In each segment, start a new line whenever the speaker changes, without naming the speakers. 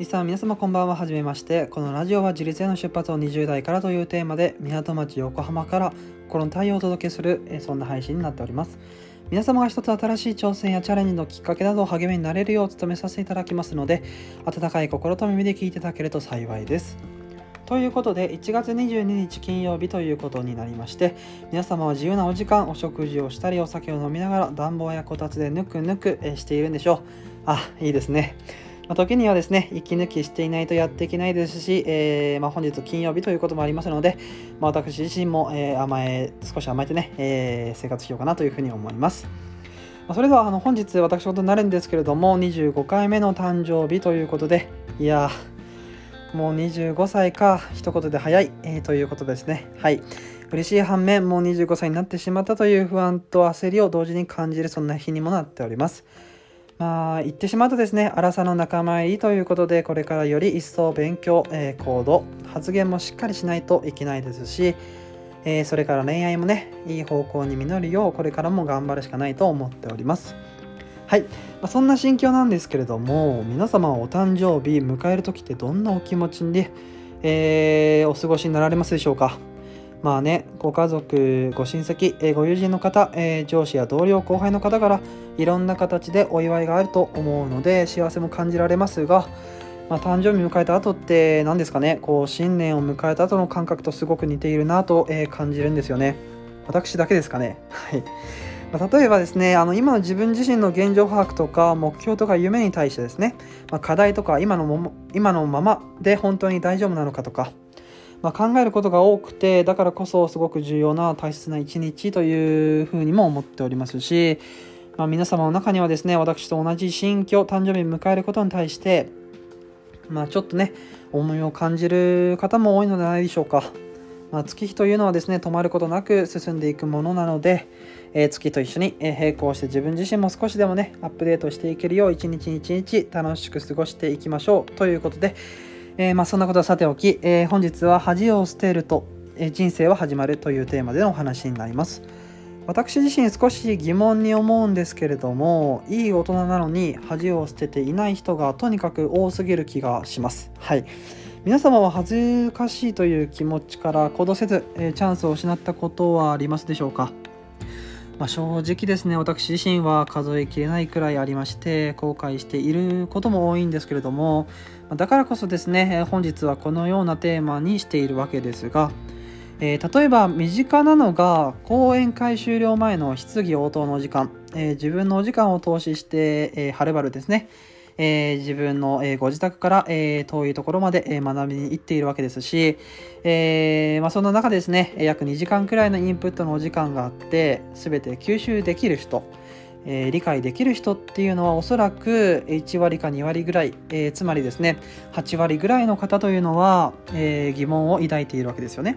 リスナー皆様こんばんは。はじめまして。このラジオは自立への出発を20代からというテーマで港町横浜から心の太陽をお届けするそんな配信になっております。皆様が一つ新しい挑戦やチャレンジのきっかけなどを励みになれるよう努めさせていただきますので温かい心と耳で聞いていただけると幸いです。ということで1月22日金曜日ということになりまして皆様は自由なお時間お食事をしたりお酒を飲みながら暖房やこたつでぬくぬくしているんでしょう。あいいですね。まあ時にはですね息抜きしていないとやっていけないですし、えーまあ、本日金曜日ということもありますので、まあ、私自身も、えー甘え少し甘えてね、えー生活しようかなというふうに思います。まそれではあの本日私事になるんですけれども25回目の誕生日ということでいやーもう25歳か一言で早い、えーということですね。はい。嬉しい反面もう25歳になってしまったという不安と焦りを同時に感じるそんな日にもなっております。まあ言ってしまうとですね荒さの仲間入りということでこれからより一層勉強、えー行動発言もしっかりしないといけないですし、えーそれから恋愛もねいい方向に実るようこれからも頑張るしかないと思っております。はい、まあそんな心境なんですけれども皆様お誕生日迎える時ってどんなお気持ちで、えーお過ごしになられますでしょうか？まあね、ご家族、ご親戚、えーご友人の方、えー上司や同僚、後輩の方からいろんな形でお祝いがあると思うので幸せも感じられますが、まあ、誕生日迎えた後って何ですかねこう新年を迎えた後の感覚とすごく似ているなと、えー感じるんですよね。私だけですかね。はい、まあ例えばですねあの今の自分自身の現状把握とか目標とか夢に対してですね、まあ課題とか今のもも今のままで本当に大丈夫なのかとかまあ、考えることが多くてだからこそすごく重要な大切な一日というふうにも思っておりますし、まあ、皆様の中にはですね私と同じ新居誕生日を迎えることに対して、まあ、ちょっとね重みを感じる方も多いのではないでしょうか。まあ、月日というのはですね止まることなく進んでいくものなので、えー月と一緒に並行して自分自身も少しでもねアップデートしていけるよう一日一日楽しく過ごしていきましょうということで、えーまあ、そんなことはさておき、えー本日は恥を捨てると、え人生は始まるというテーマでのお話になります。私自身少し疑問に思うんですけれどもいい大人なのに恥を捨てていない人がとにかく多すぎる気がします。はい。皆様は恥ずかしいという気持ちから行動せず、えチャンスを失ったことはありますでしょうか？まあ、正直ですね私自身は数えきれないくらいありまして後悔していることも多いんですけれどもだからこそですね本日はこのようなテーマにしているわけですが、えー例えば身近なのが講演会終了前の質疑応答の時間、えー自分のお時間を投資して、えーはるばるですね。えー自分の、えーご自宅から、えー遠いところまで、え学びに行っているわけですし、えまあ、そんな中ですね約2時間くらいのインプットのお時間があって全て吸収できる人、え理解できる人っていうのはおそらく1割か2割ぐらい、えつまりですね8割ぐらいの方というのは、え疑問を抱いているわけですよね。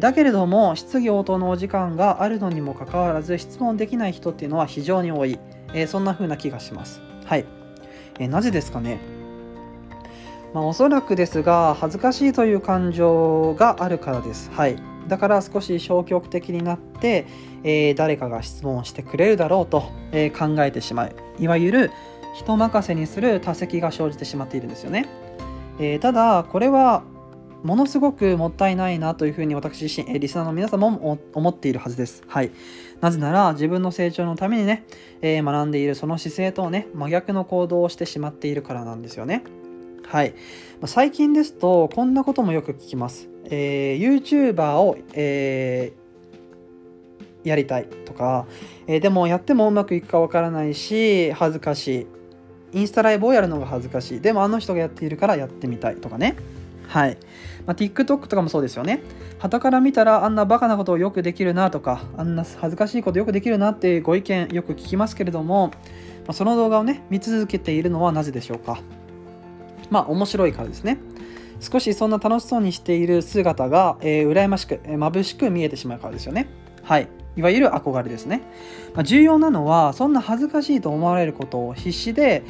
だけれども質疑応答のお時間があるのにもかかわらず質問できない人っていうのは非常に多い、えそんな風な気がします。はい、えなぜですかね？まあ、おそらくですが恥ずかしいという感情があるからです。はい、だから少し消極的になって、えー誰かが質問してくれるだろうと、えー考えてしまういわゆる人任せにする多責が生じてしまっているんですよね。えーただこれはものすごくもったいないなというふうに私自身、えリスナーの皆様も思っているはずです。はい。なぜなら自分の成長のためにね、えー学んでいるその姿勢とね、真逆の行動をしてしまっているからなんですよね。はい。ま最近ですと、こんなこともよく聞きます。えー YouTuber を、えーやりたいとか、えーでもやってもうまくいくかわからないし、恥ずかしい。インスタライブをやるのが恥ずかしい。でもあの人がやっているからやってみたいとかね。はい。まあ、TikTok とかもそうですよね。傍から見たらあんなバカなことをよくできるなとか、あんな恥ずかしいことよくできるなってご意見よく聞きますけれども、まその動画をね、見続けているのはなぜでしょうか。まあ面白いからですね。少しそんな楽しそうにしている姿が、えー羨ましく、えー眩しく見えてしまうからですよね。はい。いわゆる憧れですね。まあ、重要なのは、そんな恥ずかしいと思われることを必死で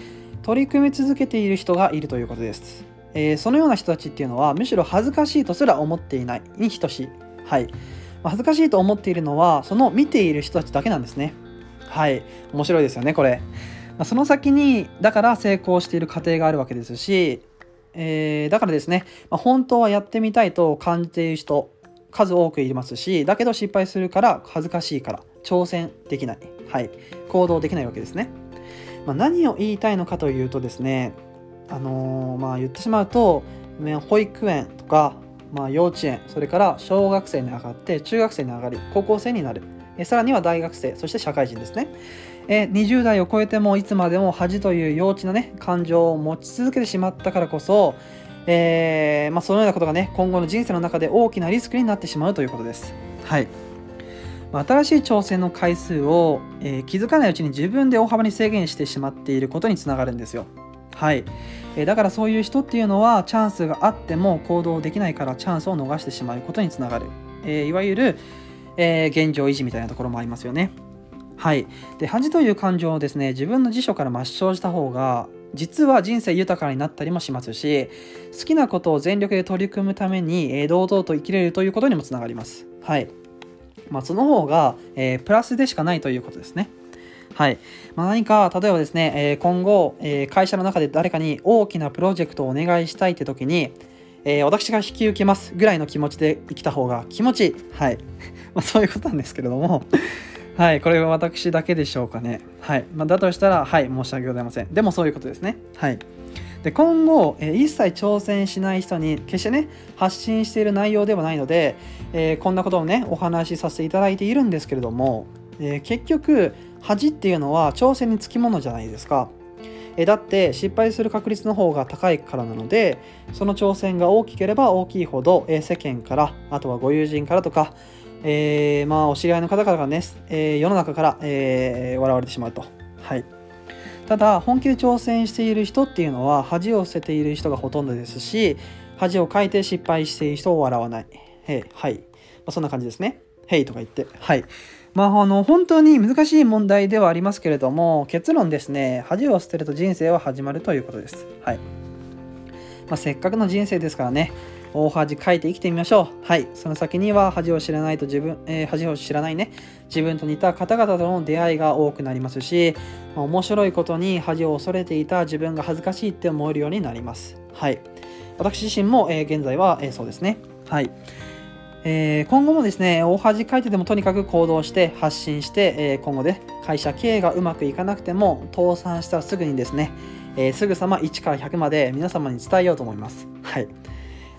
取り組み続けている人がいるということです。えーそのような人たちっていうのは、むしろ恥ずかしいとすら思っていないに等しい。はい。ま恥ずかしいと思っているのは、その見ている人たちだけなんですね。はい。面白いですよね、これ。まその先に、だから成功している過程があるわけですし、えー、だからですね、ま、本当はやってみたいと感じている人数多くいますしだけど失敗するから恥ずかしいから挑戦できない、はい、行動できないわけですね、まあ、何を言いたいのかというとですねあのー、まあ言ってしまうと保育園とか、まあ、幼稚園それから小学生に上がって中学生に上がり高校生になる。えさらには大学生そして社会人ですね。え20代を超えてもいつまでも恥という幼稚なね感情を持ち続けてしまったからこそ、えー、まあ、そのようなことがね今後の人生の中で大きなリスクになってしまうということです。はい。新しい挑戦の回数を、えー、気づかないうちに自分で大幅に制限してしまっていることにつながるんですよはい、え、だからそういう人っていうのはチャンスがあっても行動できないからチャンスを逃してしまうことにつながる、えー、いわゆる、え現状維持みたいなところもありますよねはい。で、恥という感情をですね、自分の辞書から抹消した方が、実は人生豊かになったりもしますし、好きなことを全力で取り組むために、えー、堂々と生きれるということにもつながります。はい。まあ、その方が、え、プラスでしかないということですね。はい。まあ、何か、例えばですね、え、今後、え会社の中で誰かに大きなプロジェクトをお願いしたいって時に、え私が引き受けますぐらいの気持ちで生きた方が気持ちいい。はい。まあ、そういうことなんですけれどもはい、これは私だけでしょうかね。はい。まあ、だとしたら、はい、申し訳ございません。でもそういうことですね。はい。で、今後、えー、一切挑戦しない人に、決してね、発信している内容ではないので、えー、こんなことをね、お話しさせていただいているんですけれども、え、結局、恥っていうのは挑戦につきものじゃないですか。えだって失敗する確率の方が高いからなのでその挑戦が大きければ大きいほど、え世間からあとはご友人からとか、えー、まあ、お知り合いの方々がね、え、世の中から、え、笑われてしまうと。はい。ただ、本気で挑戦している人っていうのは、恥を捨てている人がほとんどですし、恥をかいて失敗している人を笑わない。へはい。まあ、そんな感じですね。へいとか言って。はい。まあ、あの、本当に難しい問題ではありますけれども、結論ですね、恥を捨てると人生は始まるということです。はい。まあ、せっかくの人生ですからね、大恥かいて生きてみましょう。はい。その先には恥を知らないと自分、えー、恥を知らないね、自分と似た方々との出会いが多くなりますし、まあ、面白いことに恥を恐れていた自分が恥ずかしいって思えるようになります。はい。私自身も、えー、現在は、えー、そうですね。はい。えー、今後もですね、大恥かいてでもとにかく行動して発信して、えー、今後で会社経営がうまくいかなくても倒産したらすぐにですね、えー、すぐさま1から100まで皆様に伝えようと思います。はい。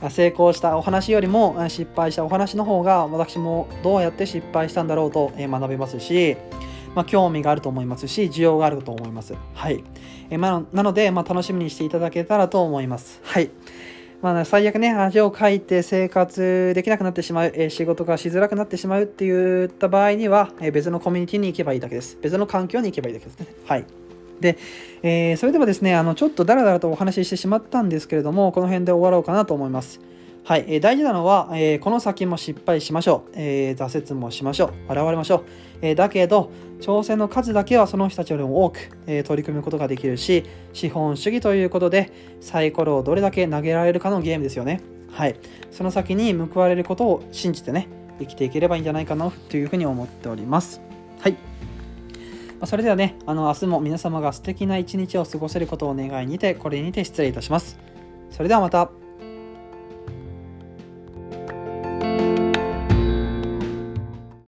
成功したお話よりも失敗したお話の方が私もどうやって失敗したんだろうと学べますし、まあ、興味があると思いますし需要があると思います。はい。えまあ、なので、まあ、楽しみにしていただけたらと思います。はい。まあ、最悪ね、味をかいて生活できなくなってしまう、え仕事がしづらくなってしまうって言った場合には、え別のコミュニティに行けばいいだけです。別の環境に行けばいいだけですね。はい。で、えー、それではですね、あのちょっとダラダラとお話ししてしまったんですけれども、この辺で終わろうかなと思います。はい、えー、大事なのは、えー、この先も失敗しましょう、えー、挫折もしましょう、笑われましょう。えだけど、挑戦の数だけはその人たちよりも多く、え取り組むことができるし、資本主義ということで、サイコロをどれだけ投げられるかのゲームですよね。はい。その先に報われることを信じてね、生きていければいいんじゃないかなというふうに思っております。はい。まそれではね、あの明日も皆様が素敵な一日を過ごせることを願いにて、これにて失礼いたします。それではまた。